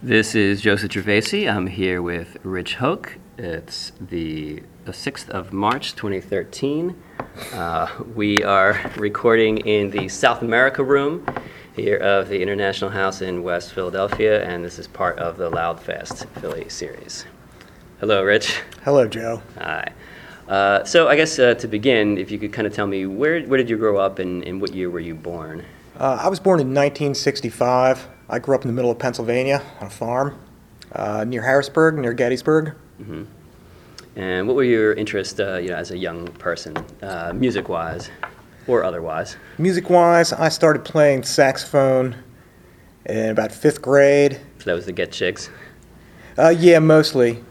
This is Joseph Gervasi. I'm here with Rich Hoak. It's the, the 6th of March, 2013. Uh, we are recording in the South America room here of the International House in West Philadelphia, and this is part of the Loud Fast Philly series. Hello, Rich. Hello, Joe. Hi. Uh, so I guess uh, to begin, if you could kind of tell me where, where did you grow up and, and what year were you born? Uh, I was born in 1965. I grew up in the middle of Pennsylvania on a farm uh, near Harrisburg, near Gettysburg. And what were your interests, uh, you know, as a young person, uh, music-wise or otherwise? Music wise, I started playing saxophone in about fifth grade. So that was the Get Chicks. Uh, yeah, mostly.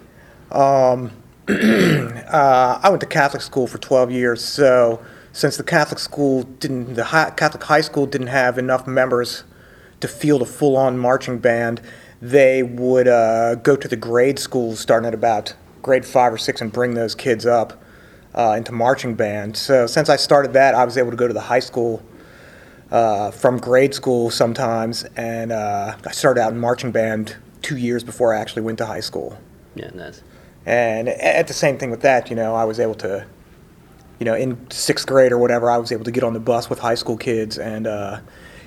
Um, uh, I went to Catholic school for 12 years, so since the Catholic school didn't, the high, Catholic high school didn't have enough members to field a full-on marching band, they would uh, go to the grade schools starting at about grade five or six and bring those kids up uh, into marching band. So since I started that, I was able to go to the high school uh, from grade school sometimes, and uh, I started out in marching band two years before I actually went to high school. Yeah, nice. And at the same thing with that, you know, I was able to, you know, in sixth grade or whatever, I was able to get on the bus with high school kids and, uh,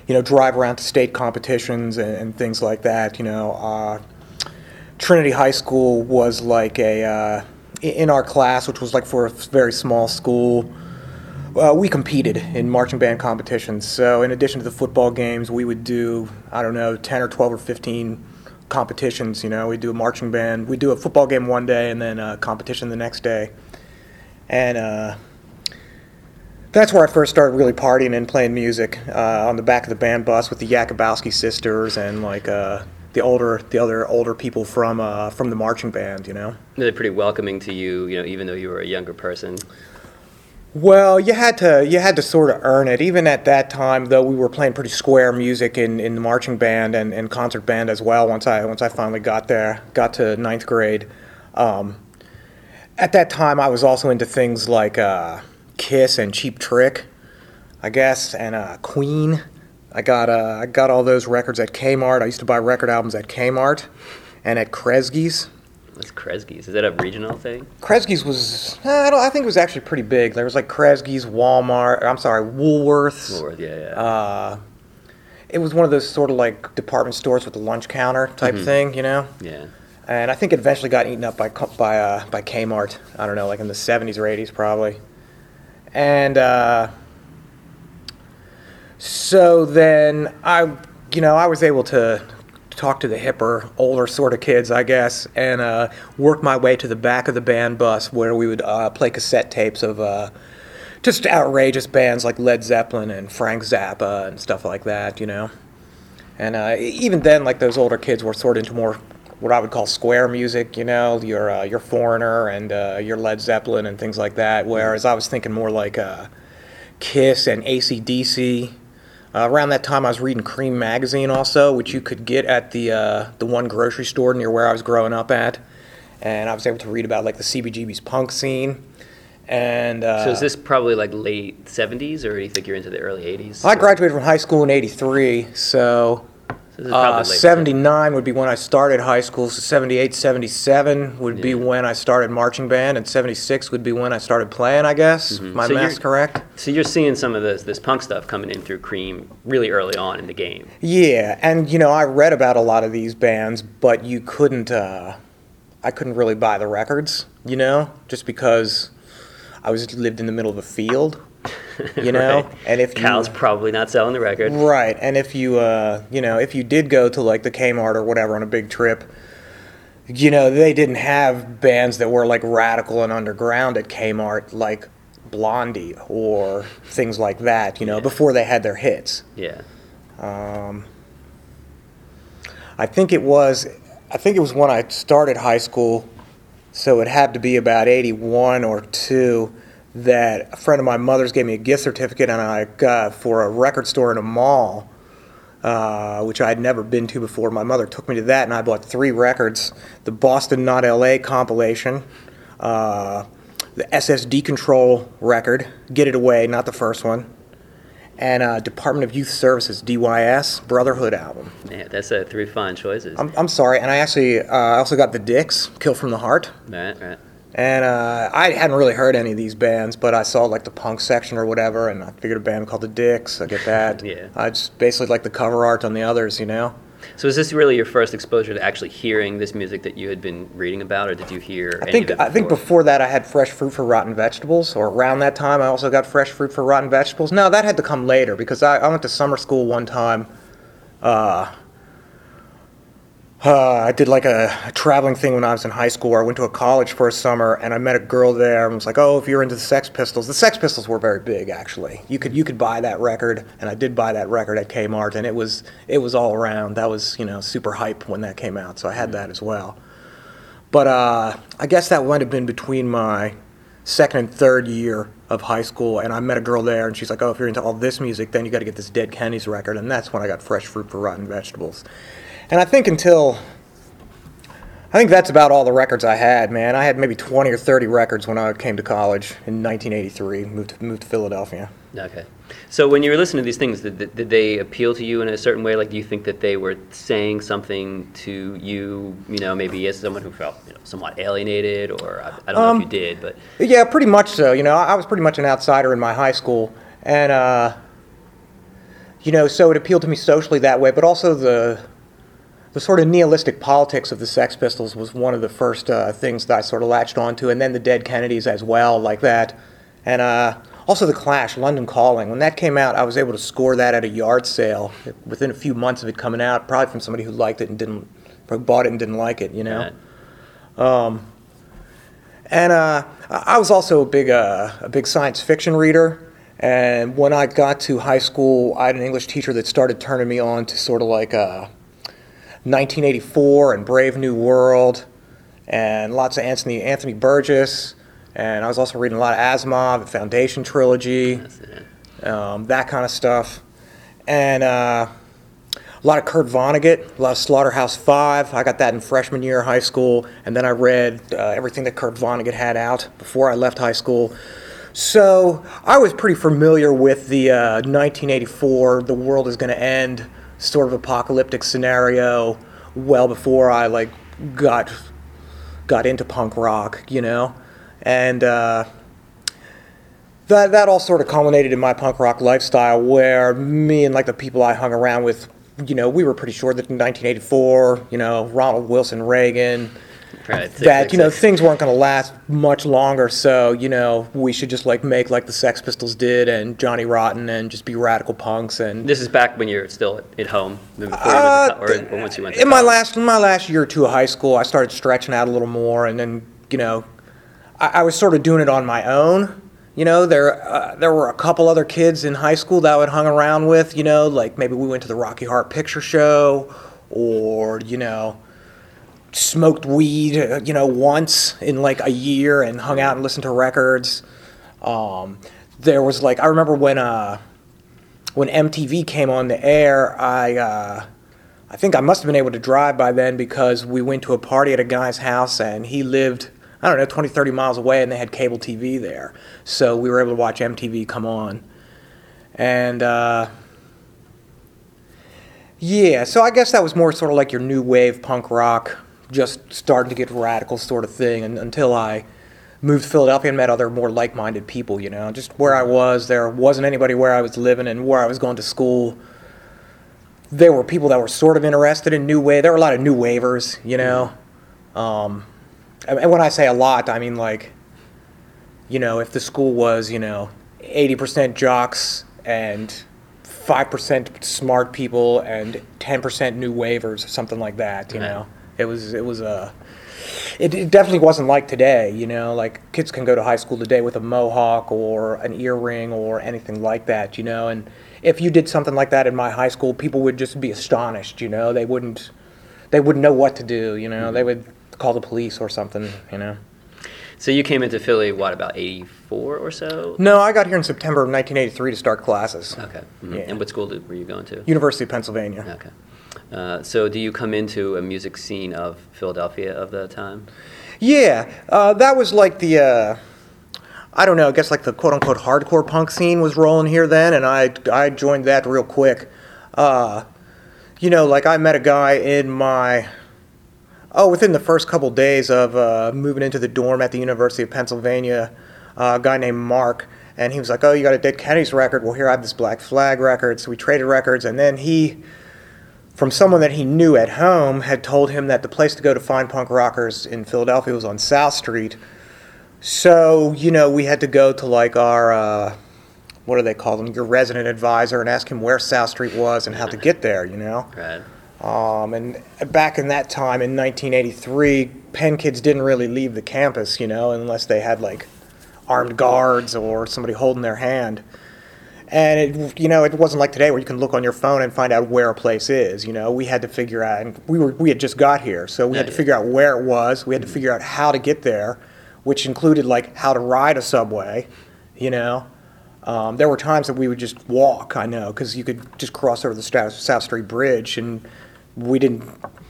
you know, drive around to state competitions and, and things like that. You know, uh, Trinity High School was like a, uh, in our class, which was like for a very small school, uh, we competed in marching band competitions. So, in addition to the football games, we would do, I don't know, 10 or 12 or 15 competitions. You know, we do a marching band, we do a football game one day and then a competition the next day. And uh, that's where I first started really partying and playing music uh, on the back of the band bus with the Yakubowski sisters and like uh, the older, the other older people from uh, from the marching band. You know. They're pretty welcoming to you, you know, even though you were a younger person. Well, you had to you had to sort of earn it. Even at that time, though, we were playing pretty square music in, in the marching band and, and concert band as well. Once I once I finally got there, got to ninth grade. Um, at that time, I was also into things like uh, Kiss and Cheap Trick, I guess, and uh, Queen. I got uh, I got all those records at Kmart. I used to buy record albums at Kmart and at Kresge's. That's Kresge's. Is that a regional thing? Kresge's was I don't I think it was actually pretty big. There was like Kresge's, Walmart. I'm sorry, Woolworths. Woolworth, yeah, yeah. Uh, it was one of those sort of like department stores with the lunch counter type thing, you know. yeah. And I think it eventually got eaten up by by uh, by Kmart. I don't know, like in the 70s or 80s probably. And uh, so then I, you know, I was able to talk to the hipper, older sort of kids, I guess, and uh, work my way to the back of the band bus where we would uh, play cassette tapes of uh, just outrageous bands like Led Zeppelin and Frank Zappa and stuff like that, you know. And uh, even then, like those older kids were sort of into more what I would call square music, you know, your uh, your Foreigner and uh, your Led Zeppelin and things like that. Whereas I was thinking more like uh, Kiss and ACDC. Uh, around that time, I was reading Creem magazine also, which you could get at the uh, the one grocery store near where I was growing up at, and I was able to read about like the CBGB's punk scene. And uh, So is this probably like late 70s, or do you think you're into the early 80s? I graduated from high school in '83, so So this is uh, late 79 would be when I started high school. So 78, 77 would be Yeah. when I started marching band, and 76 would be when I started playing. I guess my Mm-hmm. So math's you're- correct. So you're seeing some of this this punk stuff coming in through Creem really early on in the game. Yeah, and you know I read about a lot of these bands, but you couldn't. Uh, I couldn't really buy the records, you know, just because I was lived in the middle of a field, you know, Right. and if you, Cal's probably not selling the record. Right, and if you, uh, you know, if you did go to like the Kmart or whatever on a big trip, you know, they didn't have bands that were like radical and underground at Kmart, like Blondie or things like that. You know, Yeah. before they had their hits. Yeah. Um, I think it was, I think it was when I started high school, so it had to be about '81 or two. That a friend of my mother's gave me a gift certificate, and I got for a record store in a mall, uh, which I had never been to before. My mother took me to that, and I bought three records: the Boston Not L.A. compilation, uh, the SSD Control record, Get It Away, not the first one, and uh, Department of Youth Services (DYS) Brotherhood album. Man, that's uh, three fine choices. I'm, I'm sorry, and I actually uh, I also got the Dicks, "Kill from the Heart," right, right. And uh, I hadn't really heard any of these bands, but I saw like the punk section or whatever, and I figured a band called the Dicks. I get that. Yeah. I just basically like the cover art on the others, you know. So is this really your first exposure to actually hearing this music that you had been reading about, or did you hear? I any think I think before that I had fresh fruit for rotten vegetables, or around that time I also got fresh fruit for rotten vegetables. No, that had to come later because I, I went to summer school one time. Uh, uh, I did like a, a traveling thing when I was in high school. I went to a college for a summer, and I met a girl there, and was like, "Oh, if you're into the Sex Pistols, the Sex Pistols were very big, actually. You could you could buy that record, and I did buy that record at Kmart, and it was it was all around. That was you know super hype when that came out, so I had that as well. But uh, I guess that might have been between my second and third year of high school, and I met a girl there, and she's like, "Oh, if you're into all this music, then you got to get this Dead Kennedys record," and that's when I got Fresh Fruit for Rotten Vegetables. And I think until I think that's about all the records I had, man. I had maybe 20 or 30 records when I came to college in 1983. Moved moved to Philadelphia. Okay. So when you were listening to these things, did, did they appeal to you in a certain way? Like, do you think that they were saying something to you, you know, maybe as someone who felt you know, somewhat alienated, or I, I don't know if you did, but Yeah, pretty much so. You know, I I was pretty much an outsider in my high school, and uh, you know, so it appealed to me socially that way. But also the the sort of nihilistic politics of the Sex Pistols was one of the first uh, things that I sort of latched onto, and then the Dead Kennedys as well, like that, and uh, also the Clash, London Calling. When that came out, I was able to score that at a yard sale within a few months of it coming out, probably from somebody who liked it and didn't, bought it and didn't like it, you know. uh, And uh, I I was also a big, uh, a big science fiction reader. And when I got to high school, I had an English teacher that started turning me on to sort of like uh, 1984 and Brave New World, and lots of Anthony Anthony Burgess. And I was also reading a lot of Asimov, the Foundation trilogy, um, that kind of stuff, and uh, a lot of Kurt Vonnegut, a lot of Slaughterhouse Five. I got that in freshman year of high school, and then I read uh, everything that Kurt Vonnegut had out before I left high school. So I was pretty familiar with the uh, 1984, the world is going to end, sort of apocalyptic scenario, well before I like got got into punk rock, you know, and. Uh, that that all sort of culminated in my punk rock lifestyle, where me and like the people I hung around with, you know, we were pretty sure that in 1984, you know, Ronald Wilson Reagan, Six, that you know things weren't going to last much longer. So you know, we should just like make like the Sex Pistols did and Johnny Rotten and just be radical punks and. This is back when you're still at home, before you Uh, went to, or, or once you went in my last in my last year or two of high school, I started stretching out a little more, and then you know, I, I was sort of doing it on my own. You know, there uh, there were a couple other kids in high school that I would hung around with. You know, like maybe we went to the Rocky Horror Picture Show, or you know, smoked weed. uh, You know, once in like a year, and hung out and listened to records. Um, there was like I remember when uh, when MTV came on the air, I uh, I think I must have been able to drive by then because we went to a party at a guy's house and he lived I don't know 20 30 miles away and they had cable TV there. So we were able to watch MTV come on. And uh, yeah, so I guess that was more sort of like your new wave punk rock, just starting to get radical sort of thing and, until I moved to Philadelphia and met other more like-minded people, you know. Just where I was, there wasn't anybody where I was living and where I was going to school. There were people that were sort of interested in new wave. There were a lot of new wavers, you know. Um, and and when I say a lot, I mean like, you know, if the school was, you know, 80% jocks and 5% smart people and 10% new wavers something like that, you Right. know. It was it was a it, it definitely wasn't like today, you know. Like kids can go to high school today with a mohawk or an earring or anything like that, you know. And if you did something like that in my high school, people would just be astonished, you know. They wouldn't they wouldn't know what to do, you know. They would call the police or something, you know. So you came into Philly, what, about 84 or so? No, I got here in September of 1983 to start classes. Okay. mhm. Yeah. And what school did, were you going to? University of Pennsylvania. Okay. Uh, so do you come into a music scene of Philadelphia of the time? Yeah, uh, that was like the. Uh, I don't know. I guess like the quote unquote hardcore punk scene was rolling here then, and I I joined that real quick. Uh, you know, like I met a guy in my oh within the first couple days of uh, moving into the dorm at the University of Pennsylvania, a guy named Mark, and he was like, "Oh, you got a Dead Kennedys record? Well, here I have this Black Flag record." So we traded records, and then he. From someone that he knew at home, had told him that the place to go to find punk rockers in Philadelphia was on South Street, so, you know, we had to go to like our, uh, what do they call them, your resident advisor and ask him where South Street was and how to get there, you know? Right. Um, and back in that time in 1983, Penn kids didn't really leave the campus, you know, unless they had like armed guards or somebody holding their hand. And it, you know, it wasn't like today where you can look on your phone and find out where a place is. You know, we had to figure out, and we were we had just got here, so we had to Yeah, yeah. figure out where it was. We had to figure out how to get there, which included like how to ride a subway. You know, um, there were times that we would just walk. I know because you could just cross over the South Street Bridge, and we didn't.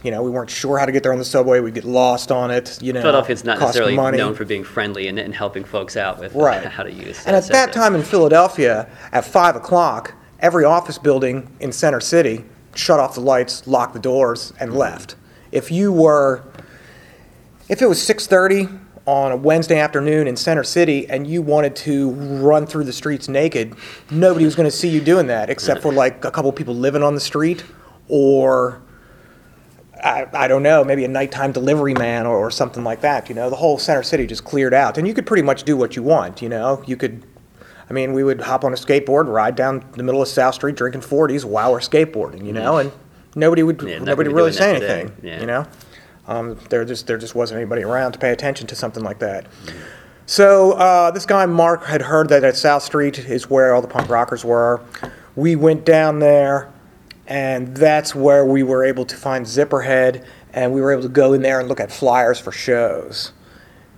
You know, we weren't sure how to get there on the subway. We'd get lost on it. You know, Philadelphia's not necessarily money. known for being friendly and, and helping folks out with uh, Right. how to use. It. And uh, at that time in Philadelphia, at five o'clock, every office building in Center City shut off the lights, locked the doors, and left. If you were, if it was six thirty on a Wednesday afternoon in Center City and you wanted to run through the streets naked, nobody was going to see you doing that except for like a couple people living on the street or. I, I don't know, maybe a nighttime delivery man or, or something like that. You know, the whole center city just cleared out, and you could pretty much do what you want. You know, you could. I mean, we would hop on a skateboard, ride down the middle of South Street, drinking 40s while we're skateboarding. You know, and nobody would Yeah, nobody gonna really say anything. Yeah. You know, um, there just there just wasn't anybody around to pay attention to something like that. So uh, this guy Mark had heard that at South Street is where all the punk rockers were. We went down there, and that's where we were able to find Zipperhead, and we were able to go in there and look at flyers for shows.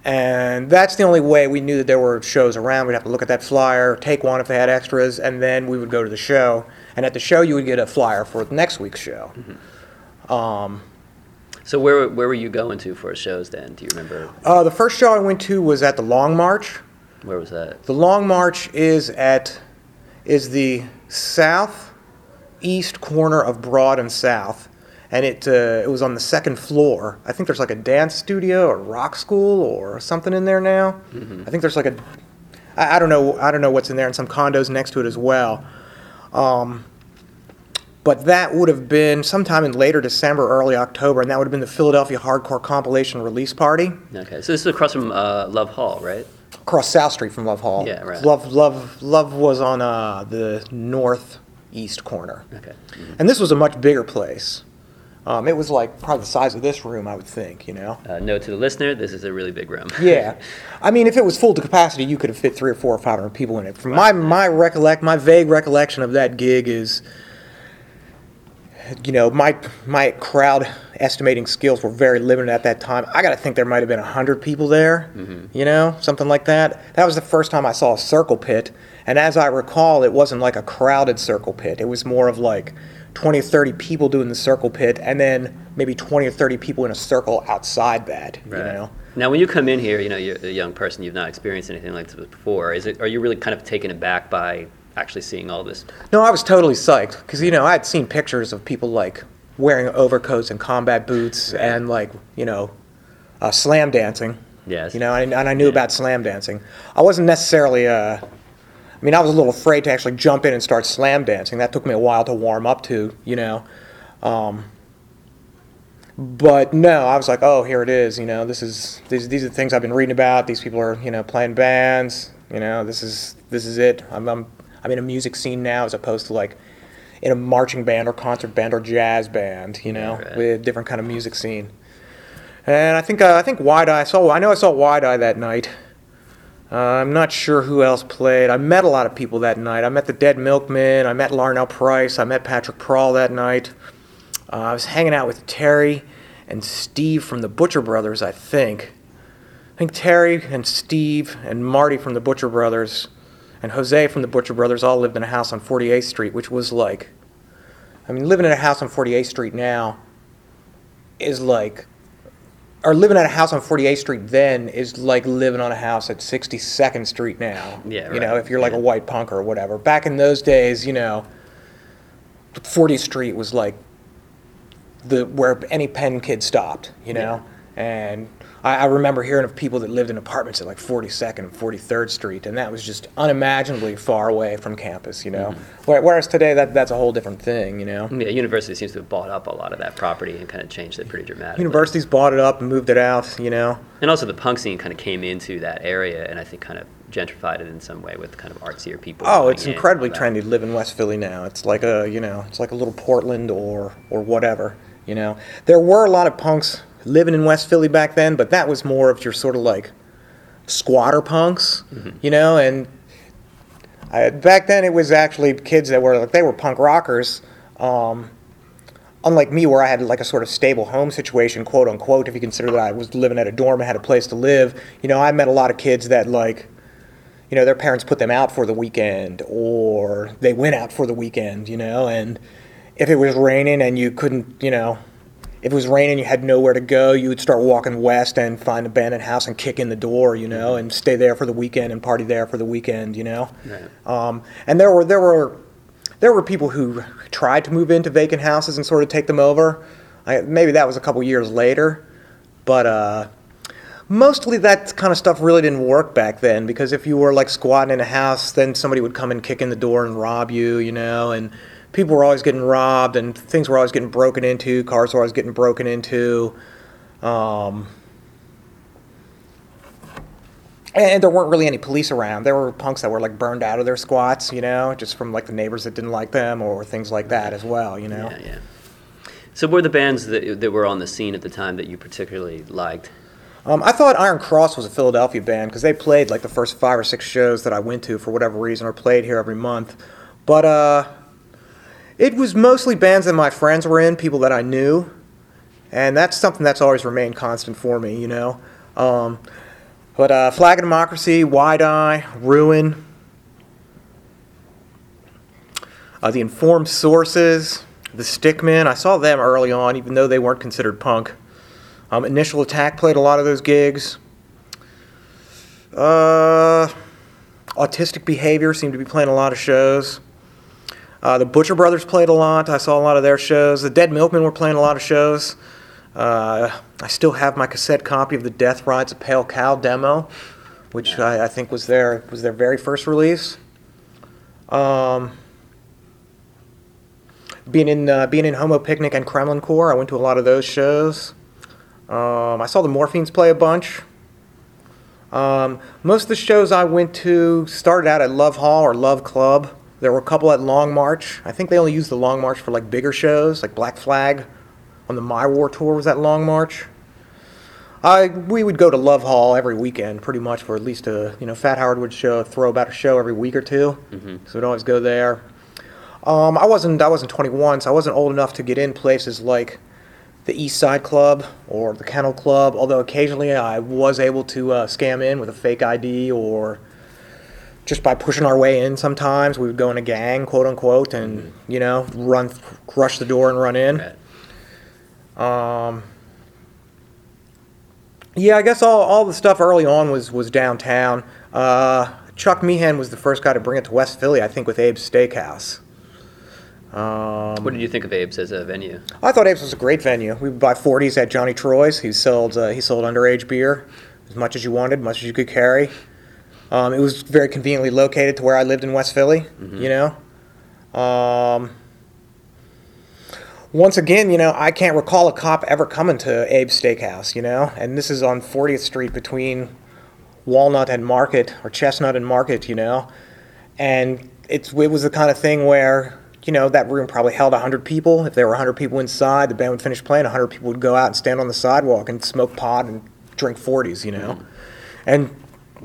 And that's the only way we knew that there were shows around. We'd have to look at that flyer, take one if they had extras, and then we would go to the show. And at the show, you would get a flyer for next week's show. So where where were you going to for shows then? Do you remember Uh, the first show I went to was at the Long March. where was that? The Long March is at is the southeast corner of Broad and South, and it uh, it was on the second floor. I think there's like a dance studio or rock school or something in there now. I think there's like a I, I don't know I don't know what's in there and some condos next to it as well. Um, but that would have been sometime in later December, early October, and that would have been the Philadelphia Hardcore Compilation Release Party Okay, so this is across from uh, Love Hall, right? across South Street from Love Hall. Yeah, right. Love, Love, Love was on uh, the northeast corner, Okay. and this was a much bigger place. Um, it was like probably the size of this room, I would think. You know. Uh, note to the listener: this is a really big room. Yeah, I mean, if it was full to capacity, you could have fit three or four or five hundred people in it. From my my recollect, my vague recollection of that gig is, you know, my my crowd estimating skills were very limited at that time. I got to think there might have been hundred people there, mm-hmm. you know, something like that. That was the first time I saw a circle pit, and as I recall, it wasn't like a crowded circle pit. It was more of like. 20 or 30 people doing the circle pit, and then maybe 20 or 30 people in a circle outside that, you Right. know? Now, when you come in here, you know you're a young person. You've not experienced anything like this before. Is it? Are you really kind of taken aback by actually seeing all this? No, I was totally psyched because you know I had seen pictures of people like wearing overcoats and combat boots and like you know uh, slam dancing. Yes. You know, and, and I knew about slam dancing. I wasn't necessarily. Uh, I mean, I was a little afraid to actually jump in and start slam dancing. That took me a while to warm up to. You know. Um, but no, I was like, oh, here it is. You know, this is these, these are the things I've been reading about. These people are you know playing bands. You know, this is this is it. I'm I'm, I'm in a music scene now as opposed to like in a marching band or concert band or jazz band. You know, Right. with a different kind of music scene. And I think uh, I think YDI. I saw. I know I saw YDI that night. Uh, I'm not sure who else played. I met a lot of people that night. I met the Dead Milkmen. I met Larnell Price. I met Patrick Prawl that night. Uh, I was hanging out with Terry and Steve from the Butcher Brothers. I think. I think Terry and Steve and Marty from the Butcher Brothers and Jose from the Butcher Brothers all lived in a house on 48th Street, which was like, I mean, living in a house on 48th Street now is like or living at a house on 48th Street then is like living on a house at 62nd Street now. Yeah, You know, if you're like Yeah. a white punk or whatever. Back in those days, you know, 40th Street was like the where any Penn kid stopped. You know, and I, I remember hearing of people that lived in apartments at like 42nd and 43rd Street, and that was just unimaginably far away from campus. You know, Mm-hmm. Whereas today that that's a whole different thing. You know. Yeah, university seems to have bought up a lot of that property and kind of changed it pretty dramatically. Universities bought it up and moved it out, you know. And also the punk scene kind of came into that area and I think kind of gentrified it in some way with kind of artsier people. Oh, it's incredibly that. trendy to live in West Philly now. It's like a, you know, it's like a little Portland or or whatever, you know. There were a lot of punks living in West Philly back then, but that was more of your sort of like squatter punks, you know, and I, back then it was actually kids that were like they were punk rockers. Um, unlike me, where I had like a sort of stable home situation, quote unquote, if you consider that I was living at a dorm and had a place to live, you know, I met a lot of kids that like, you know, their parents put them out for the weekend or they went out for the weekend, you know, and if it was raining and you couldn't, you know, if it was raining, you had nowhere to go. You would start walking west and find an abandoned house and kick in the door, you know, and stay there for the weekend and party there for the weekend, you know. Right. Um, and there were there were there were people who tried to move into vacant houses and sort of take them over. I, maybe that was a couple years later, but uh, mostly that kind of stuff really didn't work back then because if you were like squatting in a house, then somebody would come and kick in the door and rob you, you know, and people were always getting robbed and things were always getting broken into, cars were always getting broken into. Um, and there weren't really any police around. There were punks that were like burned out of their squats, you know, just from like the neighbors that didn't like them or things like that as well, you know. Yeah, yeah. So what were the bands that, that were on the scene at the time that you particularly liked? Um, I thought Iron Cross was a Philadelphia band because they played like the first five or six shows that I went to for whatever reason or played here every month. But uh, it was mostly bands that my friends were in, people that I knew. And that's something that's always remained constant for me, you know. Um, but uh, Flag of Democracy, YDI, Ruin, uh, The Informed Sources, The Stickmen. I saw them early on, even though they weren't considered punk. Um, Initial Attack played a lot of those gigs. Uh, Autistic Behavior seemed to be playing a lot of shows. Uh, the Butcher Brothers played a lot. I saw a lot of their shows. The Dead Milkmen were playing a lot of shows. Uh, I still have my cassette copy of the Death Rides of Pale Cow demo, which I, I think was their was their very first release. Um, being in uh, being in Homo Picnic and Kremlin Core, I went to a lot of those shows. Um, I saw the Morphines play a bunch. Um, most of the shows I went to started out at Love Hall or Love Club. There were a couple at Long March. I think they only used the Long March for like bigger shows, like Black Flag on the My War tour was at Long March. I we would go to Love Hall every weekend, pretty much for at least a you know Fat Howard would show throw about a show every week or 2 so we'd always go there. Um, I wasn't I wasn't 21, so I wasn't old enough to get in places like the East Side Club or the Kennel Club. Although occasionally I was able to uh, scam in with a fake ID or just by pushing our way in. Sometimes we would go in a gang, quote unquote, and you know run, rush the door and run in. Right. Um, yeah, I guess all, all the stuff early on was, was downtown. Uh, Chuck Meehan was the first guy to bring it to West Philly, I think, with Abe's Steakhouse. Um, What did you think of Abe's as a venue? I thought Abe's was a great venue. We would buy 40s at Johnny Troy's. He sold, uh, he sold underage beer, as much as you wanted, as much as you could carry. Um, it was very conveniently located to where I lived in West Philly, you know. Um, once again, you know, I can't recall a cop ever coming to Abe's Steakhouse, you know, and this is on 40th Street between Walnut and Market, or Chestnut and Market, you know, and it's it was the kind of thing where you know that room probably held 100 people. If there were 100 people inside, the band would finish playing. 100 people would go out and stand on the sidewalk and smoke pot and drink 40s, you know, and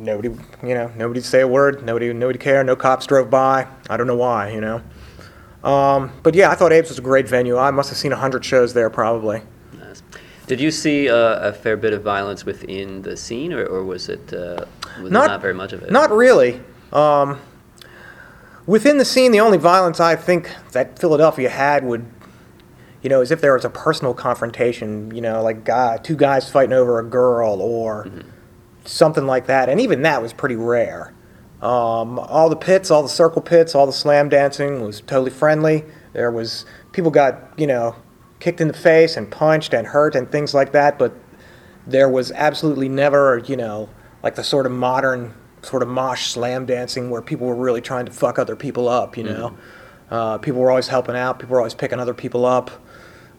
nobody, you know, nobody'd say a word. Nobody, nobody care. No cops drove by. I don't know why, you know. Um, but yeah, I thought Abe's was a great venue. I must have seen 100 shows there probably. Nice. Did you see uh, a fair bit of violence within the scene, or, or was it uh, was Not- not very much of it? Not really. Um, within the scene, the only violence I think that Philadelphia had would, you know, as if there was a personal confrontation, you know, like guy, two guys fighting over a girl or something like that. And even that was pretty rare. Um, all the pits, all the circle pits, all the slam dancing was totally friendly. There was people got you know kicked in the face and punched and hurt and things like that, but there was absolutely never you know like the sort of modern sort of mosh slam dancing where people were really trying to fuck other people up. You know, uh, people were always helping out. People were always picking other people up.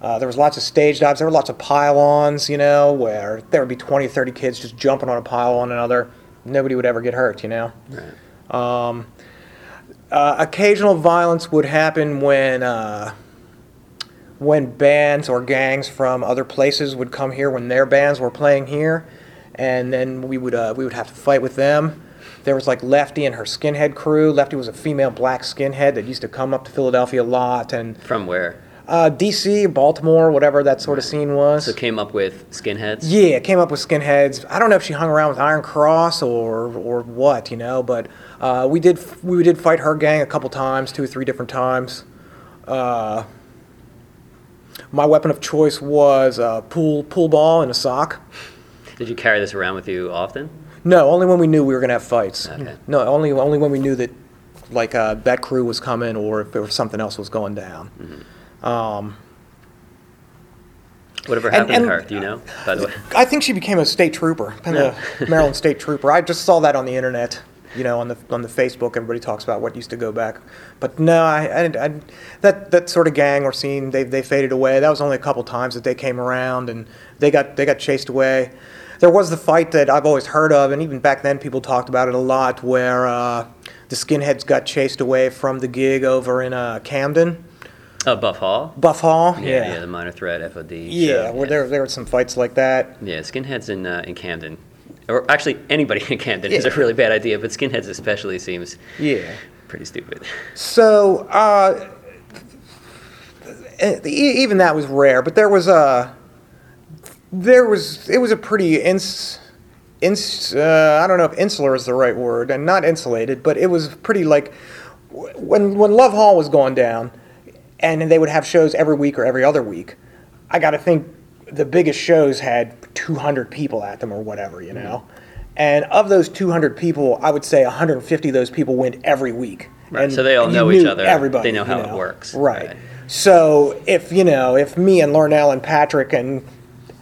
Uh, there was lots of stage dives. There were lots of pile-ons, you know, where there would be 20, 30 kids just jumping on a pile on another. Nobody would ever get hurt, you know. Right. Um, uh, occasional violence would happen when uh, when bands or gangs from other places would come here when their bands were playing here, and then we would uh, we would have to fight with them. There was like Lefty and her skinhead crew. Lefty was a female black skinhead that used to come up to Philadelphia a lot, and From where? Uh, D.C., Baltimore, whatever that sort of scene was. So came up with skinheads. Yeah, came up with skinheads. I don't know if she hung around with Iron Cross or or what, you know, but uh, we did we did fight her gang a couple times, two or three different times. Uh, my weapon of choice was a pool pool ball and a sock. Did you carry this around with you often? No, only when we knew we were gonna have fights. Okay. No, only only when we knew that like uh, that crew was coming or if something else was going down. Um, Whatever happened and- to her? Do you know? By the way. I think she became a state trooper, of Maryland state trooper. I just saw that on the internet, you know, on the on the Facebook. Everybody talks about what used to go back, but no, I, I, I that that sort of gang or scene they they faded away. That was only a couple times that they came around and they got they got chased away. There was the fight that I've always heard of, and even back then people talked about it a lot, where uh, the skinheads got chased away from the gig over in uh, Camden, Oh, Buff Hall. Buff Hall. Yeah, yeah, the minor threat FOD. Yeah, show, where there there were some fights like that. Yeah, skinheads in uh, in Camden, or actually anybody in Camden is a really bad idea, but skinheads especially seems Yeah. pretty stupid. So, uh, e- even that was rare, but there was a, there was, it was a pretty ins, ins, uh, I don't know if insular is the right word, and not insulated, but it was pretty like, when, when Love Hall was going down, and they would have shows every week or every other week, I got to think the biggest shows had 200 people at them or whatever, you mm-hmm. know? And of those 200 people, I would say 150 of those people went every week. Right, And so they all know each other. Everybody, They know you how it works. Right. Right. So if you know, if me and Lornell and Patrick and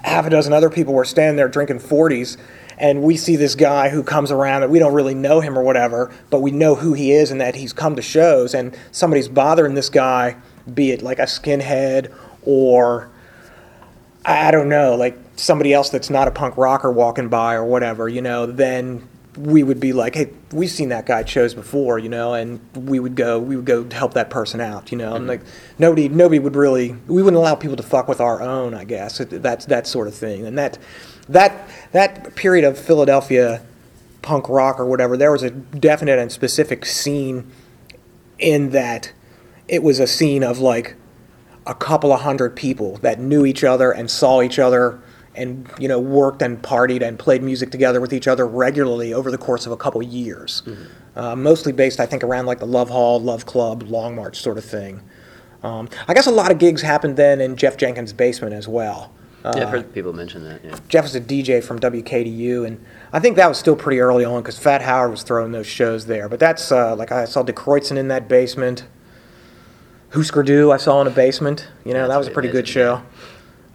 half a dozen other people were standing there drinking 40s, and we see this guy who comes around and we don't really know him or whatever, but we know who he is and that he's come to shows, and somebody's bothering this guy, be it like a skinhead or I don't know, like somebody else that's not a punk rocker walking by or whatever, you know, then we would be like, hey, we've seen that guy shows before, you know, and we would go, we would go help that person out, you know, and mm-hmm. like nobody, nobody would really, we wouldn't allow people to fuck with our own, I guess. That's that sort of thing, and that, that, that period of Philadelphia punk rock or whatever, there was a definite and specific scene in that it was a scene of like a couple of hundred people that knew each other and saw each other and you know worked and partied and played music together with each other regularly over the course of a couple years uh, mostly based i think around like the love hall love club long march sort of thing um, i guess a lot of gigs happened then in jeff jenkins basement as well uh, yeah, I've heard people mention that. Yeah. Jeff was a DJ from WKDU, and I think that was still pretty early on because Fat Howard was throwing those shows there. But that's uh, like I saw Die Kreuzen in that basement. Husker Du I saw in a basement. You know, That's that was a pretty good show.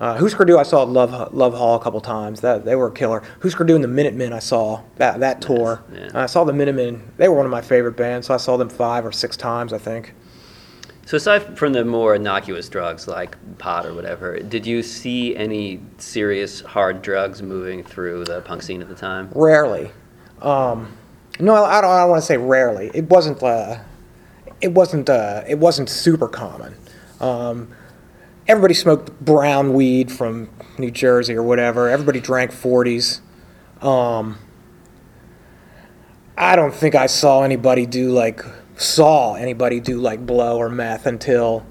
Uh, Husker Du I saw at Love Love Hall a couple times. That they were a killer. Husker Du and the Minutemen I saw that that tour. yeah. I saw the Minutemen. They were one of my favorite bands, so I saw them five or six times I think. So aside from the more innocuous drugs like pot or whatever, did you see any serious hard drugs moving through the punk scene at the time? Rarely. Um, no, I don't, I don't want to say rarely. It wasn't. Uh, it wasn't. Uh, it wasn't super common. Um, everybody smoked brown weed from New Jersey or whatever. Everybody drank forties. Um, I don't think I saw anybody do like saw anybody do like blow or meth until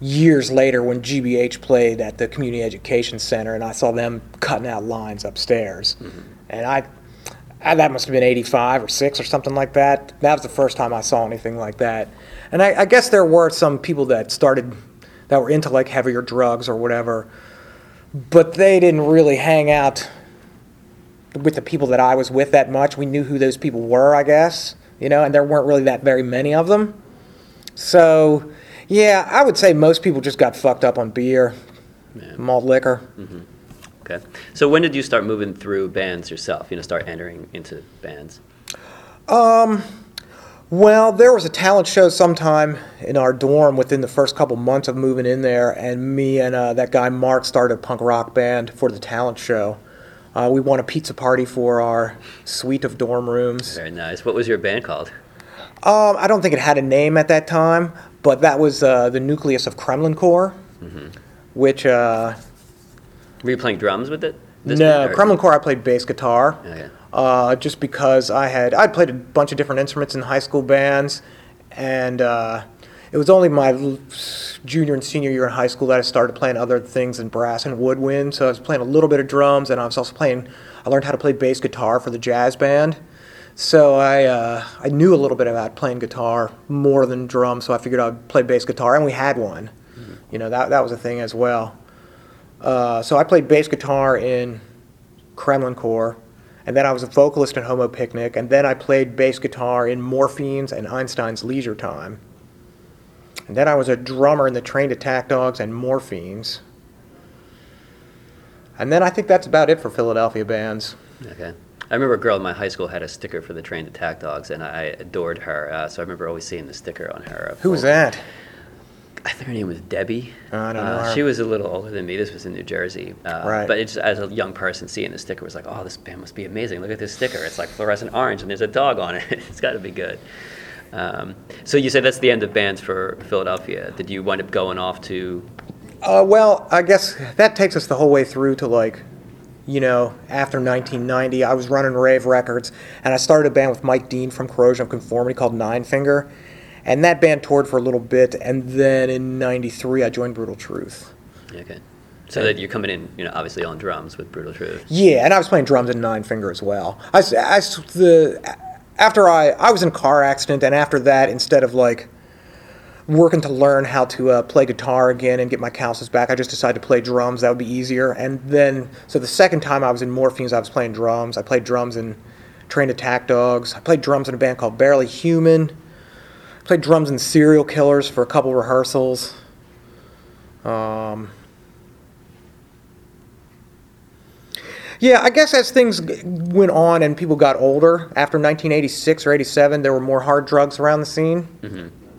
years later when GBH played at the community education center and I saw them cutting out lines upstairs. And I, I that must have been 85 or 6 or something like that. That was the first time I saw anything like that. And I, I guess there were some people that started that were into like heavier drugs or whatever. But they didn't really hang out with the people that I was with that much. We knew who those people were, I guess, you know, and there weren't really that very many of them. So, yeah, I would say most people just got fucked up on beer, Yeah. malt liquor. Mm-hmm. Okay. So when did you start moving through bands yourself? You know, start entering into bands. Um, Well, there was a talent show sometime in our dorm within the first couple months of moving in there, and me and uh, that guy Mark started a punk rock band for the talent show. Uh, we won a pizza party for our suite of dorm rooms. Very nice. What was your band called? Um, I don't think it had a name at that time, but that was uh, the nucleus of Kremlin Core, which uh, Were you playing drums with it? this no band, Kremlin Core. I played bass guitar. Okay. Uh, just because I had I'd played a bunch of different instruments in high school bands, and uh, it was only my junior and senior year in high school that I started playing other things than brass and woodwind. So I was playing a little bit of drums, and I was also playing. I learned how to play bass guitar for the jazz band. So I uh, I knew a little bit about playing guitar more than drums. So I figured I'd play bass guitar, and we had one. You know that that was a thing as well. Uh, so I played bass guitar in Kremlin Core, and then I was a vocalist in Homo Picnic, and then I played bass guitar in Morphines and Einstein's Leisure Time. And then I was a drummer in the Trained Attack Dogs and Morphines. And then I think that's about it for Philadelphia bands. Okay. I remember a girl in my high school had a sticker for the trained attack dogs, and I adored her. Uh, so I remember always seeing the sticker on her. Who was that? I think her name was Debbie. I don't know Uh, she was a little older than me. This was in New Jersey. Uh, Right. But it's, as a young person, seeing the sticker was like, oh, this band must be amazing. Look at this sticker. It's like fluorescent orange, and there's a dog on it. it's got to be good. Um, so you said that's the end of bands for Philadelphia. Did you wind up going off to? Uh, well, I guess that takes us the whole way through to like, you know, after 1990. I was running Rave Records, and I started a band with Mike Dean from Corrosion of Conformity called Nine Finger, and that band toured for a little bit, and then in '93 I joined Brutal Truth. Okay. So that you're coming in, you know, obviously on drums with Brutal Truth. Yeah, and I was playing drums in Nine Finger as well. I, I the after I I was in a car accident, and after that, instead of like working to learn how to uh, play guitar again and get my calluses back, I just decided to play drums. That would be easier. And then, so the second time I was in Morphines, I was playing drums. I played drums in Trained Attack Dogs. I played drums in a band called Barely Human. Played drums in Serial Killers for a couple rehearsals. Um, Yeah, I guess as things went on and people got older, after 1986 or 87, there were more hard drugs around the scene.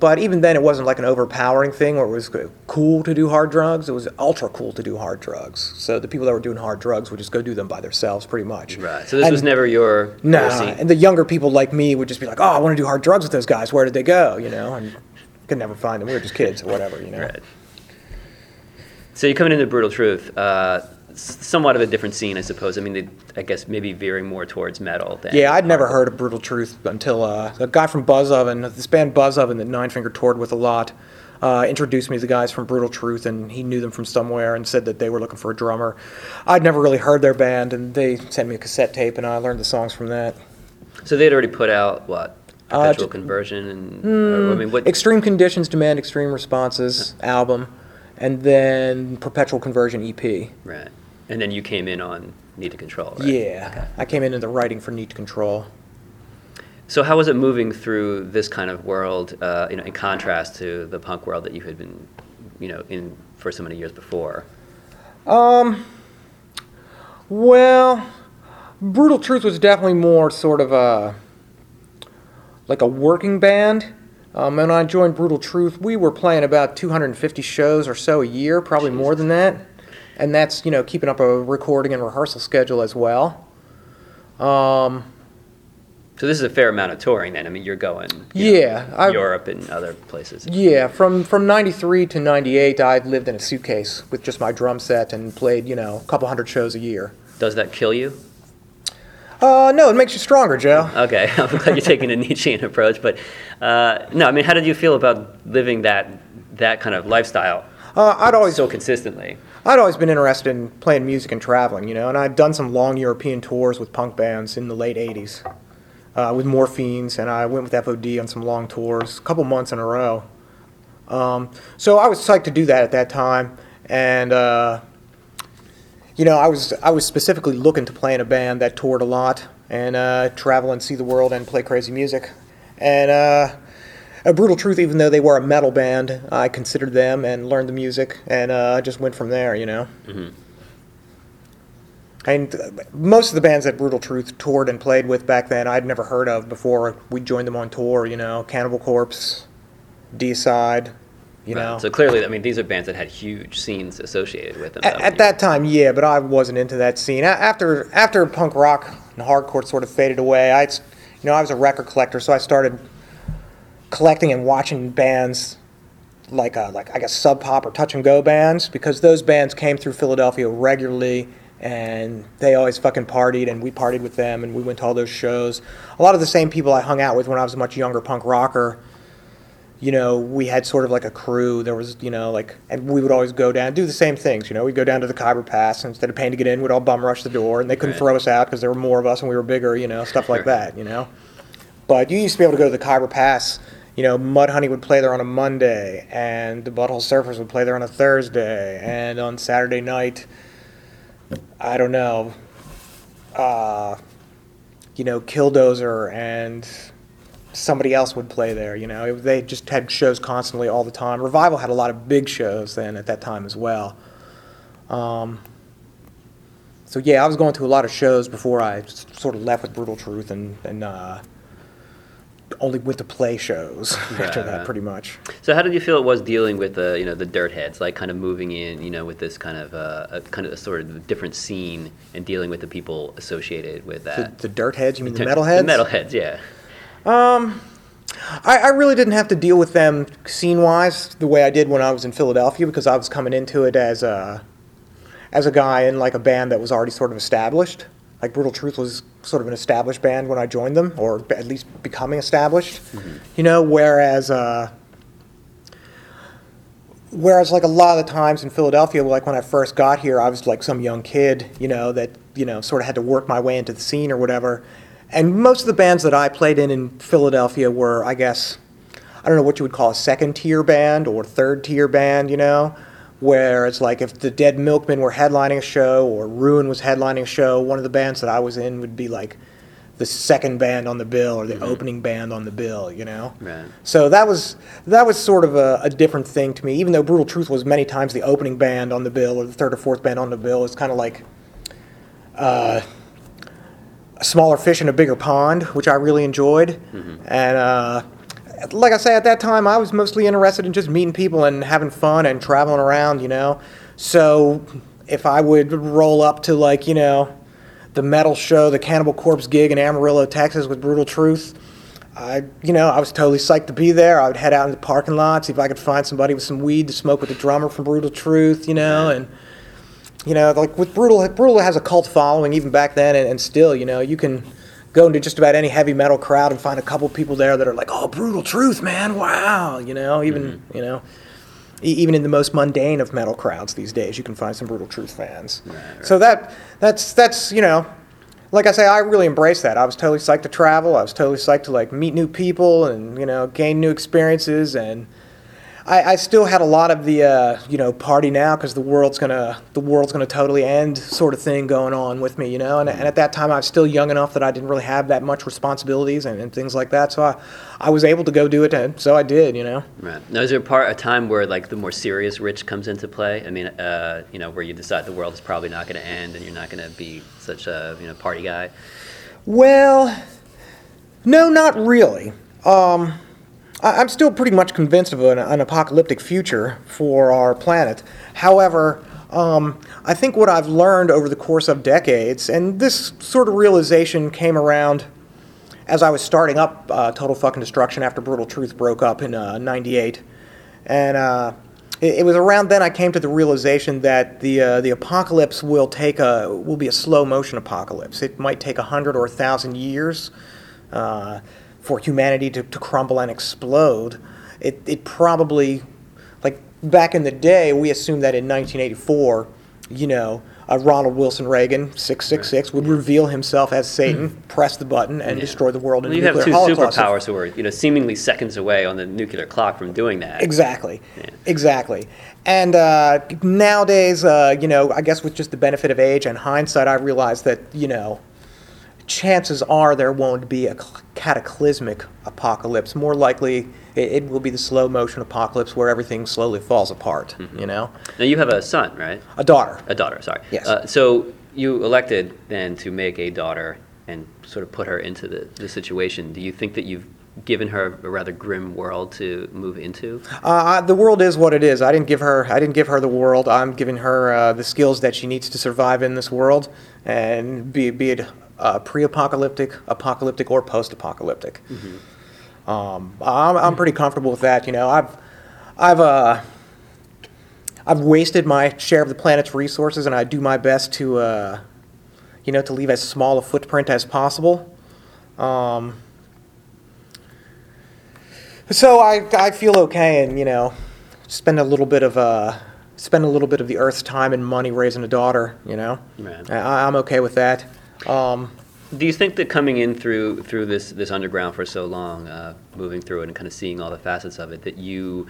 But even then, it wasn't like an overpowering thing where it was cool to do hard drugs. It was ultra cool to do hard drugs. So the people that were doing hard drugs would just go do them by themselves, pretty much. Right. So this And- was never your No, scene? and the younger people like me would just be like, "Oh, I want to do hard drugs with those guys. Where did they go?" You know, and could never find them. We were just kids or whatever. You know. Right. So you're coming into Brutal Truth, uh, somewhat of a different scene, I suppose. I mean, they, I guess maybe veering more towards metal. Than Yeah, I'd never heard of Brutal Truth until uh, a guy from Buzz Oven, this band Buzz Oven that Nine Finger toured with a lot, uh, introduced me to the guys from Brutal Truth, and he knew them from somewhere and said that they were looking for a drummer. I'd never really heard their band, and they sent me a cassette tape, and I learned the songs from that. So they'd already put out what Uh, perpetual ju- conversion and or, I mean, what? Extreme Conditions Demand Extreme Responses album, and then Perpetual Conversion EP. right. And then you came in on Need to Control. Right? Yeah, I came in into the writing for Need to Control. So how was it moving through this kind of world, uh, you know, in contrast to the punk world that you had been, you know, in for so many years before? Um, well, Brutal Truth was definitely more sort of a like a working band. Um, when I joined Brutal Truth, we were playing about 250 shows or so a year, probably more than that, and that's you know keeping up a recording and rehearsal schedule as well. Um, So this is a fair amount of touring. Then I mean, you're going, you know, yeah, I, Europe and other places. Yeah, from from '93 to '98, I lived in a suitcase with just my drum set and played, you know, a couple hundred shows a year. Does that kill you? Uh, no, it makes you stronger, Joe. Okay, I'm glad you're taking a Nietzschean approach, but uh, no, I mean, how did you feel about living that that kind of lifestyle Uh, I'd always so consistently? I'd always been interested in playing music and traveling, you know, and I'd done some long European tours with punk bands in the late '80s uh, with Morphines, and I went with FOD on some long tours, a couple months in a row. Um, so I was psyched to do that at that time, and uh, you know, I was I was specifically looking to play in a band that toured a lot and uh, travel and see the world and play crazy music. And uh, a brutal truth, even though they were a metal band, I considered them and learned the music, and uh, just went from there. You know. And uh, most of the bands that Brutal Truth toured and played with back then, I'd never heard of before we joined them on tour. You know, Cannibal Corpse, Deicide, you Right. know. So clearly, I mean, these are bands that had huge scenes associated with them. At, at that time, yeah, but I wasn't into that scene. After after punk rock and hardcore sort of faded away, I, you know, I was a record collector, so I started collecting and watching bands like uh, like I guess Sub Pop or Touch and Go bands because those bands came through Philadelphia regularly and they always fucking partied and we partied with them and we went to all those shows. A lot of the same people I hung out with when I was a much younger punk rocker you know, we had sort of like a crew. There was, you know, like, and we would always go down, do the same things. You know, we'd go down to the Khyber Pass, and instead of paying to get in, we'd all bum rush the door, and they couldn't Right. throw us out because there were more of us and we were bigger, you know, stuff like that, you know. But you used to be able to go to the Khyber Pass. You know, Mudhoney would play there on a Monday, and the Butthole Surfers would play there on a Thursday, and on Saturday night, I don't know, uh, you know, Killdozer and somebody else would play there. You know, they just had shows constantly all the time. Revival had a lot of big shows then at that time as well. Um, so yeah, I was going to a lot of shows before I sort of left with Brutal Truth and and uh, only went to play shows after that, right. pretty much. So how did you feel it was dealing with the you know the dirt heads, like kind of moving in, you know, with this kind of uh, a kind of a sort of different scene and dealing with the people associated with that. the dirt heads, you mean the metal heads? The metalheads? metalheads, yeah. I, I really didn't have to deal with them scene wise the way I did when I was in Philadelphia because I was coming into it as a as a guy in like a band that was already sort of established. Like Brutal Truth was sort of an established band when I joined them, or at least becoming established. You know, whereas uh, whereas like a lot of the times in Philadelphia, like when I first got here, I was like some young kid, you know, that you know sort of had to work my way into the scene or whatever. And most of the bands that I played in in Philadelphia were, I guess, I don't know what you would call a second tier band or third tier band, you know, where it's like if the Dead Milkmen were headlining a show or Ruin was headlining a show, one of the bands that I was in would be like the second band on the bill or the opening band on the bill, you know. Right. So that was that was sort of a, a different thing to me. Even though Brutal Truth was many times the opening band on the bill or the third or fourth band on the bill, it's kind of like uh, a smaller fish in a bigger pond, which I really enjoyed. And uh, like I say, at that time, I was mostly interested in just meeting people and having fun and traveling around, you know. So if I would roll up to like you know the metal show, the Cannibal Corpse gig in Amarillo, Texas, with Brutal Truth. I, you know, I was totally psyched to be there. I would head out in the parking lot, see if I could find somebody with some weed to smoke with the drummer from Brutal Truth, you know, and you know, like with Brutal, Brutal has a cult following even back then, and, and still, you know, you can go into just about any heavy metal crowd and find a couple people there that are like, "Oh, Brutal Truth, man, wow," you know, even mm-hmm. you know, e- even in the most mundane of metal crowds these days, you can find some Brutal Truth fans. So that that's that's you know, like I say, I really embraced that. I was totally psyched to travel. I was totally psyched to like meet new people and you know gain new experiences. And I, I still had a lot of the uh, you know party now because the world's gonna the world's gonna totally end sort of thing going on with me. You know, and, and at that time I was still young enough that I didn't really have that much responsibilities and, and things like that. So I I was able to go do it, and so I did. You know. Right. Now, is there a part a time where like the more serious Rich comes into play? I mean, uh, you know, where you decide the world is probably not going to end and you're not going to be such a you know party guy. Well, no, not really. Um, I'm still pretty much convinced of an, an apocalyptic future for our planet. However, um, I think what I've learned over the course of decades, and this sort of realization came around as I was starting up uh, Total Fucking Destruction after Brutal Truth broke up in uh, '98, and uh, it, it was around then I came to the realization that the uh, the apocalypse will take a will be a slow motion apocalypse. It might take a hundred or a thousand years uh, for humanity to, to crumble and explode. It it probably like back in the day we assumed that in 1984 you know, uh, Ronald Wilson Reagan, 666, would reveal himself as Satan, press the button, and Hmm. Yeah. destroy the world in Well, a you have nuclear two holocaust. superpowers who are, you know, seemingly seconds away on the nuclear clock from doing that. Exactly. Yeah. Exactly. And uh, nowadays, uh, you know, I guess with just the benefit of age and hindsight, I realize that, you know, chances are there won't be a cataclysmic apocalypse. More likely, it, it will be the slow motion apocalypse where everything slowly falls apart, Mm-hmm. you know? Now you have a son, right? A daughter. A daughter, sorry. Yes. Uh, so you elected then to make a daughter and sort of put her into the, the situation. Do you think that you've given her a rather grim world to move into? Uh, the world is what it is. I didn't give her. I didn't give her the world. I'm giving her uh, the skills that she needs to survive in this world, and be, be it uh, pre-apocalyptic, apocalyptic, or post-apocalyptic. Um, I'm, I'm pretty comfortable with that. You know, I've, I've, uh, I've wasted my share of the planet's resources, and I do my best to, uh, you know, to leave as small a footprint as possible. Um, so I, I feel okay, and you know, spend a little bit of uh, spend a little bit of the Earth's time and money raising a daughter. You know. I, I'm okay with that. Um, Do you think that coming in through through this this underground for so long, uh, moving through it and kind of seeing all the facets of it, that you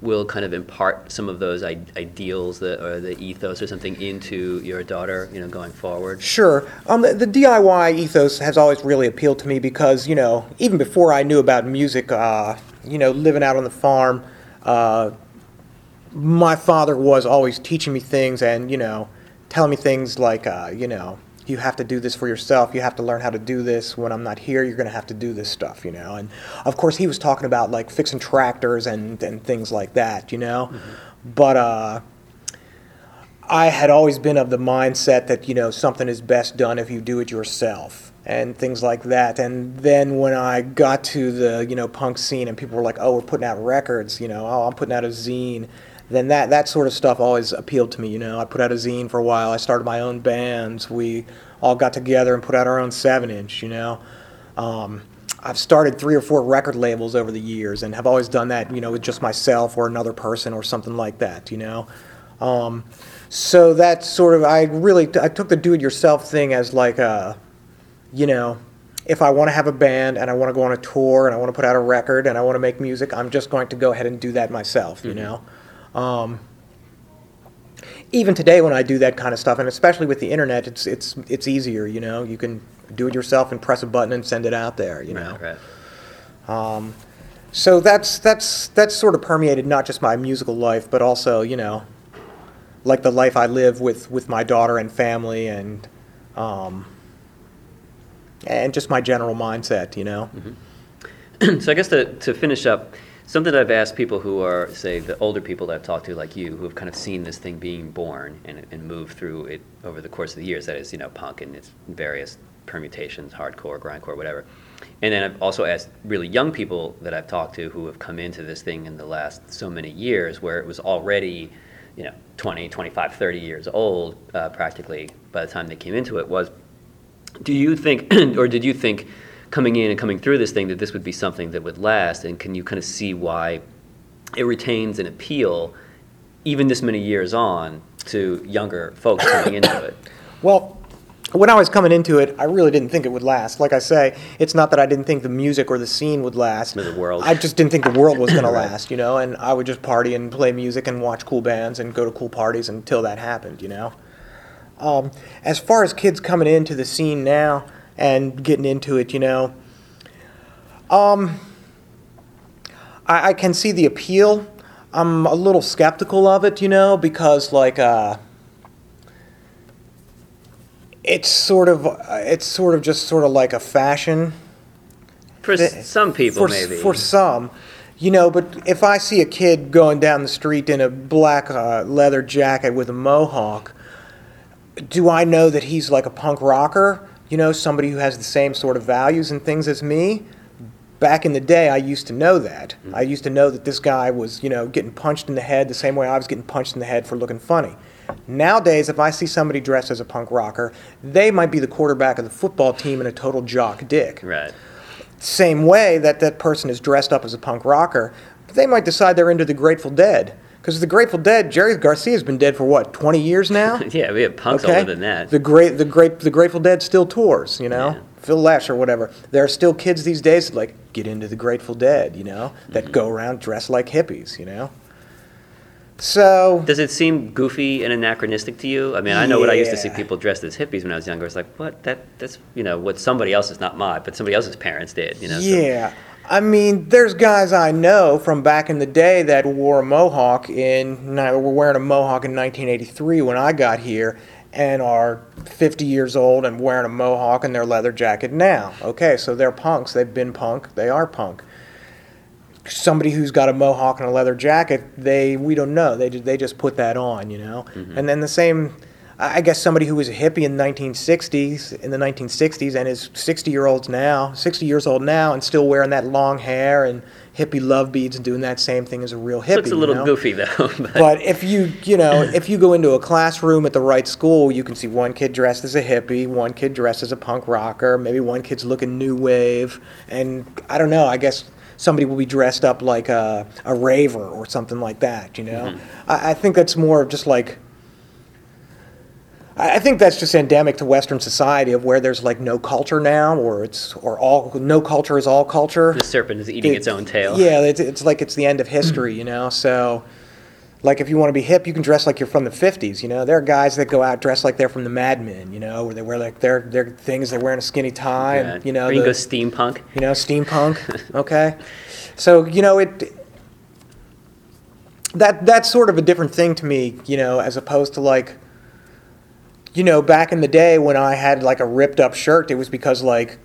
will kind of impart some of those I- ideals that, or the ethos or something into your daughter, you know, going forward? Sure. Um, the, the DIY ethos has always really appealed to me because, you know, even before I knew about music, uh, you know, living out on the farm, uh, my father was always teaching me things and, you know, telling me things like, uh, you know, you have to do this for yourself. You have to learn how to do this. When I'm not here, you're going to have to do this stuff, you know. And of course, he was talking about like fixing tractors and, and things like that, you know. But, uh, I had always been of the mindset that you know something is best done if you do it yourself and things like that. And then when I got to the you know punk scene and people were like, "Oh, we're putting out records," you know, "Oh, I'm putting out a zine," then that that sort of stuff always appealed to me. You know, I put out a zine for a while. I started my own bands. We all got together and put out our own seven inch. You know. Um, I've started three or four record labels over the years and have always done that, you know, with just myself or another person or something like that, you know. Um, so that's sort of I really I took the do-it-yourself thing as like a, you know, if I want to have a band and I want to go on a tour and I want to put out a record and I want to make music, I'm just going to go ahead and do that myself, you know. Um, even today when I do that kind of stuff, and especially with the internet, it's it's it's easier, you know. You can do it yourself and press a button and send it out there, you know. Right, right. So that's that's that's sort of permeated not just my musical life, but also you know, like the life I live with with my daughter and family, and um, and just my general mindset, you know. so I guess to, to finish up, something that I've asked people who are, say, the older people that I've talked to, like you, who have kind of seen this thing being born and, and through it over the course of the years. That is, you know, punk and its various permutations, hardcore, grindcore, whatever. And then I've also asked really young people that I've talked to who have come into this thing in the last so many years, where it was already, you know, 20, 25, 30 years old, uh, practically by the time they came into it. Was do you think, or did you think, coming in and coming through this thing, that this would be something that would last? And can you kind of see why it retains an appeal, even this many years on, to younger folks coming into it? Well, when I was coming into it, I really didn't think it would last. Like I say, it's not that I didn't think the music or the scene would last. Or the world. I just didn't think the world was going to last, you know. And I would just party and play music and watch cool bands and go to cool parties until that happened, you know. Um, as far as kids coming into the scene now and getting into it, you know, um, I, I can see the appeal. I'm a little skeptical of it, you know, because like uh, it's sort of it's sort of just sort of like a fashion For some people, for, maybe. For some, you know, but if I see a kid going down the street in a black uh, leather jacket with a mohawk, do I know that he's like a punk rocker? You know, somebody who has the same sort of values and things as me? Back in the day, I used to know that. Mm-hmm. I used to know that this guy was, you know, getting punched in the head the same way I was getting punched in the head for looking funny. Nowadays, if I see somebody dressed as a punk rocker, they might be the quarterback of the football team and a total jock dick right. same way that that person is dressed up as a punk rocker, they might decide they're into the Grateful Dead Because the Grateful Dead, Jerry Garcia's been dead for what, 20 years now? Yeah, we have punks okay. older than that. The great, the great, the Grateful Dead still tours. You know, Yeah. Phil Lesh or whatever. There are still kids these days that like get into the Grateful Dead. You know, that Mm-hmm. go around dressed like hippies. You know. So Does it seem goofy and anachronistic to you? I mean, I know what I used to see people dressed as hippies when I was younger. It's like, what? That that's you know what somebody else's, not my, but somebody else's parents did. You know. so- Yeah. I mean, there's guys I know from back in the day that wore a mohawk in, were wearing a mohawk in 1983 when I got here, and are 50 years old and wearing a mohawk and their leather jacket now. Okay, so they're punks. They've been punk. They are punk. Somebody who's got a mohawk and a leather jacket, they we don't know. They they just put that on, you know. Mm-hmm. And then the same, I guess somebody who was a hippie in the 1960s, in the 1960s, and is 60 year olds now, 60 years old now, and still wearing that long hair and hippie love beads and doing that same thing as a real hippie. Looks a you little know? goofy though. But, But if you, you know, if you go into a classroom at the right school, you can see one kid dressed as a hippie, one kid dressed as a punk rocker, maybe one kid's looking new wave, and I don't know, I guess somebody will be dressed up like a, a raver or something like that, you know? Mm-hmm. I, I think that's more of just like, I think that's just endemic to Western society of where there's like no culture now, or it's, or all, no culture is all culture. the serpent is eating its own tail. Yeah, it's, it's like it's the end of history, you know. So, like, if you want to be hip, you can dress like you're from the '50s. You know, there are guys that go out dressed like they're from the Mad Men. You know, where they wear like their their things. They're wearing a skinny tie, Yeah. and you know, or you can the- go steampunk. you know, steampunk. okay, so you know it. That that's sort of a different thing to me, you know, as opposed to like, you know, back in the day when I had like a ripped up shirt, it was because like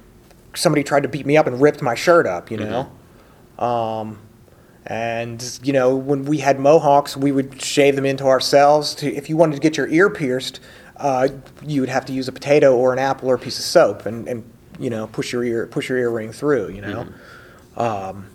somebody tried to beat me up and ripped my shirt up, you know. Um, and you know, when we had mohawks, we would shave them into ourselves. To if you wanted to get your ear pierced, uh, you would have to use a potato or an apple or a piece of soap, and, and you know, push your ear push your earring through. You know, um,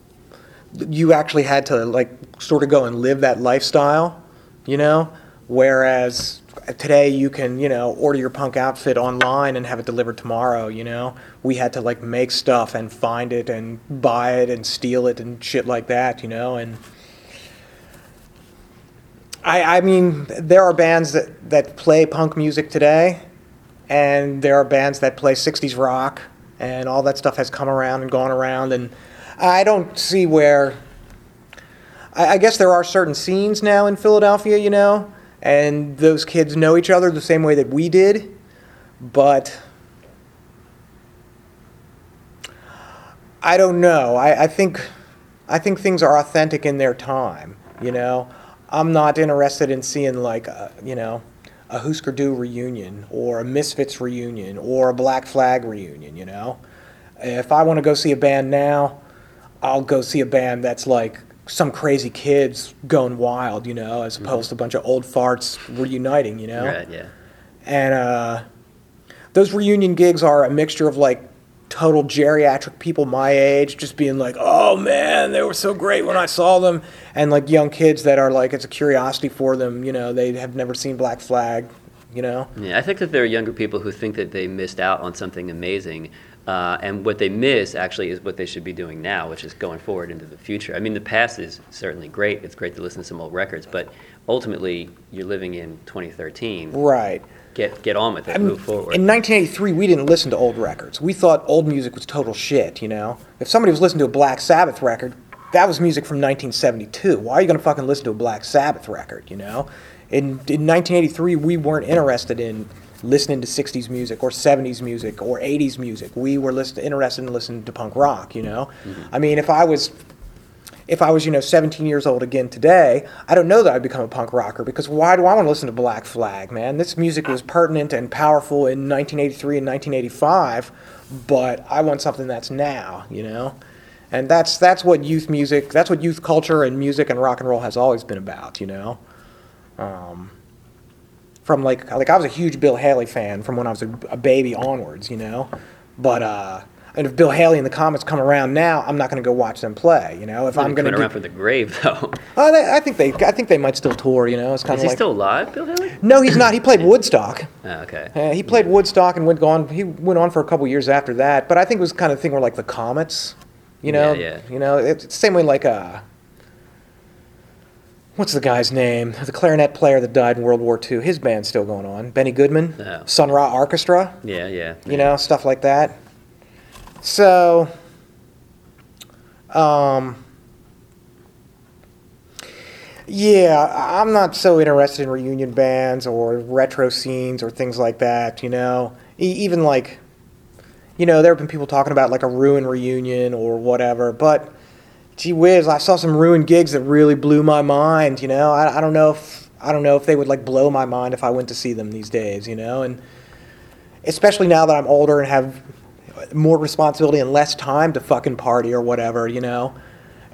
you actually had to like sort of go and live that lifestyle. You know, whereas today you can you know order your punk outfit online and have it delivered tomorrow. You know, we had to like make stuff and find it and buy it and steal it and shit like that. You know, and I, I mean, there are bands that, that play punk music today, and there are bands that play 60s rock, and all that stuff has come around and gone around, and I don't see where. I, I guess there are certain scenes now in Philadelphia, you know, and those kids know each other the same way that we did, but. I don't know. I, I think I think things are authentic in their time. You know, I'm not interested in seeing like a, you know a Husker Du reunion or a Misfits reunion or a Black Flag reunion. You know, if I want to go see a band now, I'll go see a band that's like some crazy kids going wild. You know, as opposed to a bunch of old farts reuniting. You know, Right. Yeah. and uh, those reunion gigs are a mixture of like total geriatric people my age just being like oh man they were so great when i saw them and like young kids that are like it's a curiosity for them you know they have never seen black flag you know Yeah, I think that there are younger people who think that they missed out on something amazing, uh, and what they miss actually is what they should be doing now, which is going forward into the future. I mean, the past is certainly great. It's great to listen to some old records, but ultimately, you're living in 2013. right Get get on with it. I mean, move forward. in 1983 we didn't listen to old records we thought old music was total shit you know if somebody was listening to a black sabbath record that was music from 1972 why are you going to fucking listen to a black sabbath record you know in, in 1983 we weren't interested in listening to 60s music or 70s music or 80s music we were listen, interested in listening to punk rock you know i mean if i was if I was, you know, 17 years old again today, I don't know that I'd become a punk rocker because why do I want to listen to Black Flag, man? This music was pertinent and powerful in 1983 and 1985, but I want something that's now, you know? And that's that's what youth music, that's what youth culture and music and rock and roll has always been about, you know? Um, from like like I was a huge Bill Haley fan from when I was a, a baby onwards, you know. But uh, and if Bill Haley and the Comets come around now, I'm not going to go watch them play, you know. If I'm going to, around from the grave, though. oh, they, I think they I think they might still tour, you know. It's kind Is of he like still alive, Bill Haley? no, he's not. He played Woodstock. Oh, okay. Uh, he played Woodstock and went on. He went on for a couple years after that. But I think it was kind of thing where like the Comets, you know, Yeah, yeah. you know, it's the same way like uh, what's the guy's name? The clarinet player that died in World War II. His band's still going on. Benny Goodman, Oh. Sun Ra Orchestra. Yeah, yeah. you know, stuff like that. So, um, yeah, I'm not so interested in reunion bands or retro scenes or things like that, you know. E- even like, you know, there have been people talking about like a ruin reunion or whatever, but gee whiz, I saw some ruined gigs that really blew my mind, you know. I, I don't know if I don't know if they would like blow my mind if I went to see them these days, you know, and especially now that I'm older and have more responsibility and less time to fucking party or whatever, you know.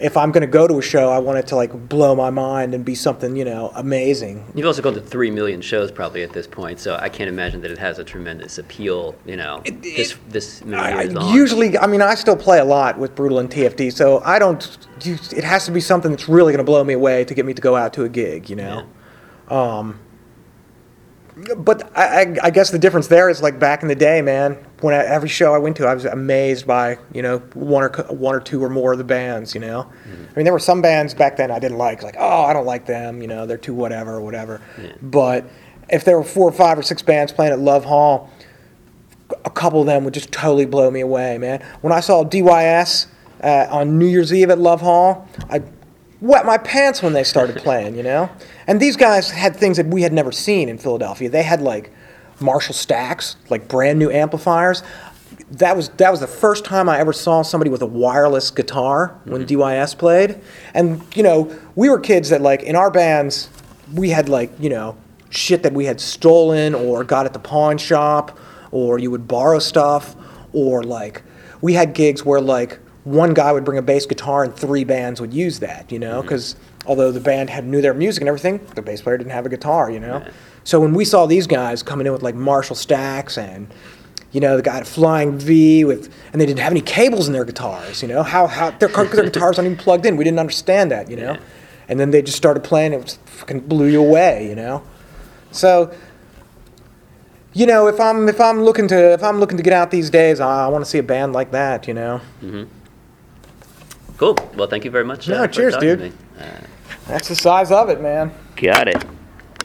If I'm gonna go to a show, I want it to like blow my mind and be something, you know, amazing. You've also gone to three million shows probably at this point, so I can't imagine that it has a tremendous appeal. You know, this this many I, years I on. usually, I mean, I still play a lot with Brutal and TFD, so I don't. It has to be something that's really gonna blow me away to get me to go out to a gig, you know. Um, but I, I, I guess the difference there is like back in the day, man. When I, every show I went to, I was amazed by you know one or one or two or more of the bands. You know, I mean there were some bands back then I didn't like, like oh I don't like them. You know they're too whatever or whatever. But if there were four or five or six bands playing at Love Hall, a couple of them would just totally blow me away, man. When I saw DYS uh, on New Year's Eve at Love Hall, I wet my pants when they started playing, you know? And these guys had things that we had never seen in Philadelphia. They had like Marshall stacks, like brand new amplifiers. That was that was the first time I ever saw somebody with a wireless guitar when mm-hmm. DYS played. And you know, we were kids that like in our bands, we had like, you know, shit that we had stolen or got at the pawn shop or you would borrow stuff or like we had gigs where like one guy would bring a bass guitar and three bands would use that you know mm-hmm. because although the band had knew their music and everything the bass player didn't have a guitar you know? Right. so when we saw these guys coming in with like marshall stacks and you know the guy had a flying v with and they didn't have any cables in their guitars you know? How, how their, their guitars aren't even plugged in. We didn't understand that you know? Yeah. and then they just started playing it was fucking blew you away you know? So you know, if I'm if I'm looking to if I'm looking to get out these days, I, I want to see a band like that. You know, mm-hmm. Cool. Well, thank you very much. No, uh, for cheers, to dude. me. Uh, that's the size of it, man. got it.